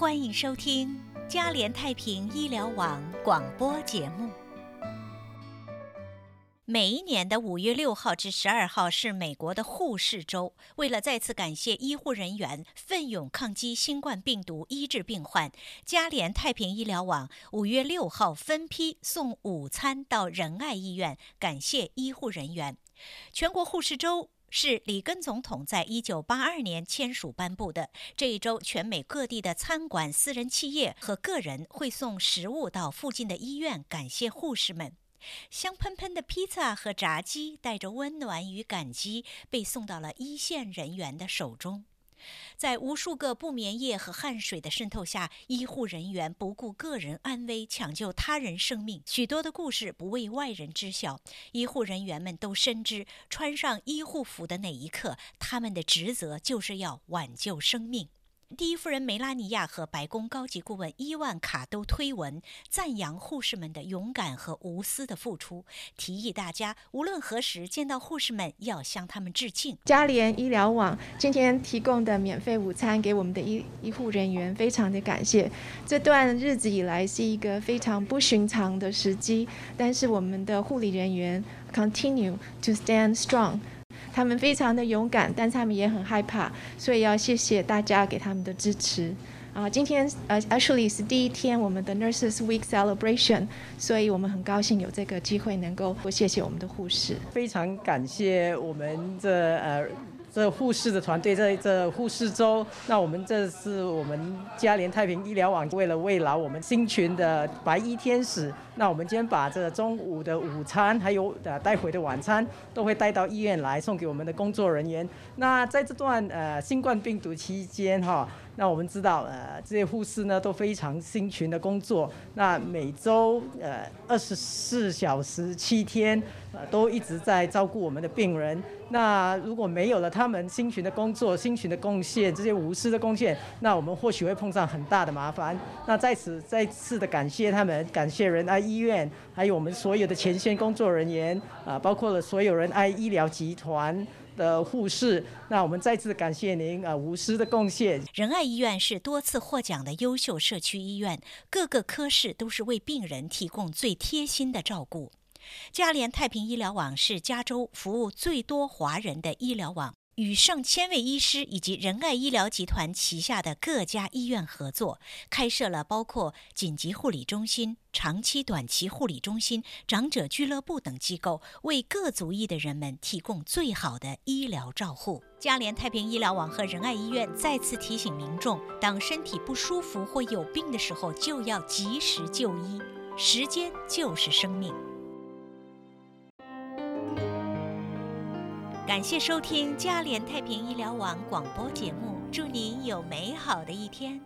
欢迎收听嘉联太平医疗网广播节目。每一年的五月六号至十二号是美国的护士周。为了再次感谢医护人员奋勇抗击新冠病毒、医治病患，嘉联太平医疗网五月六号分批送午餐到仁爱医院，感谢医护人员。全国护士周。是里根总统在一九八二年签署颁布的。这一周，全美各地的餐馆、私人企业和个人会送食物到附近的医院，感谢护士们。香喷喷的披萨和炸鸡，带着温暖与感激，被送到了一线人员的手中。在无数个不眠夜和汗水的渗透下，医护人员不顾个人安危，抢救他人生命。许多的故事不为外人知晓，医护人员们都深知，穿上医护服的那一刻，他们的职责就是要挽救生命。第一夫人梅拉尼亚和白宫高级顾问伊万卡都推文赞扬护士们的勇敢和无私的付出，提议大家无论何时见到护士们，要向他们致敬。嘉联医疗网今天提供的免费午餐给我们的医医护人员，非常的感谢。这段日子以来是一个非常不寻常的时机，但是我们的护理人员 continue to stand strong。他们非常的勇敢，但是他们也很害怕，所以要谢谢大家给他们的支持。啊，今天呃，actually 是第一天我们的 Nurses Week celebration，所以我们很高兴有这个机会能够多谢谢我们的护士。非常感谢我们这呃。这护士的团队，在这护士周，那我们这是我们嘉联太平医疗网为了慰劳我们新群的白衣天使，那我们今天把这中午的午餐还有呃待会的晚餐都会带到医院来送给我们的工作人员。那在这段呃新冠病毒期间哈。那我们知道，呃，这些护士呢都非常辛勤的工作，那每周呃二十四小时七天，呃都一直在照顾我们的病人。那如果没有了他们辛勤的工作、辛勤的贡献，这些无私的贡献，那我们或许会碰上很大的麻烦。那在此再次的感谢他们，感谢仁爱医院，还有我们所有的前线工作人员，啊，包括了所有仁爱医疗集团。的护士，那我们再次感谢您啊无私的贡献。仁爱医院是多次获奖的优秀社区医院，各个科室都是为病人提供最贴心的照顾。嘉联太平医疗网是加州服务最多华人的医疗网。与上千位医师以及仁爱医疗集团旗下的各家医院合作，开设了包括紧急护理中心、长期、短期护理中心、长者俱乐部等机构，为各族裔的人们提供最好的医疗照护。嘉联太平医疗网和仁爱医院再次提醒民众：当身体不舒服或有病的时候，就要及时就医，时间就是生命。感谢收听嘉联太平医疗网广播节目，祝您有美好的一天。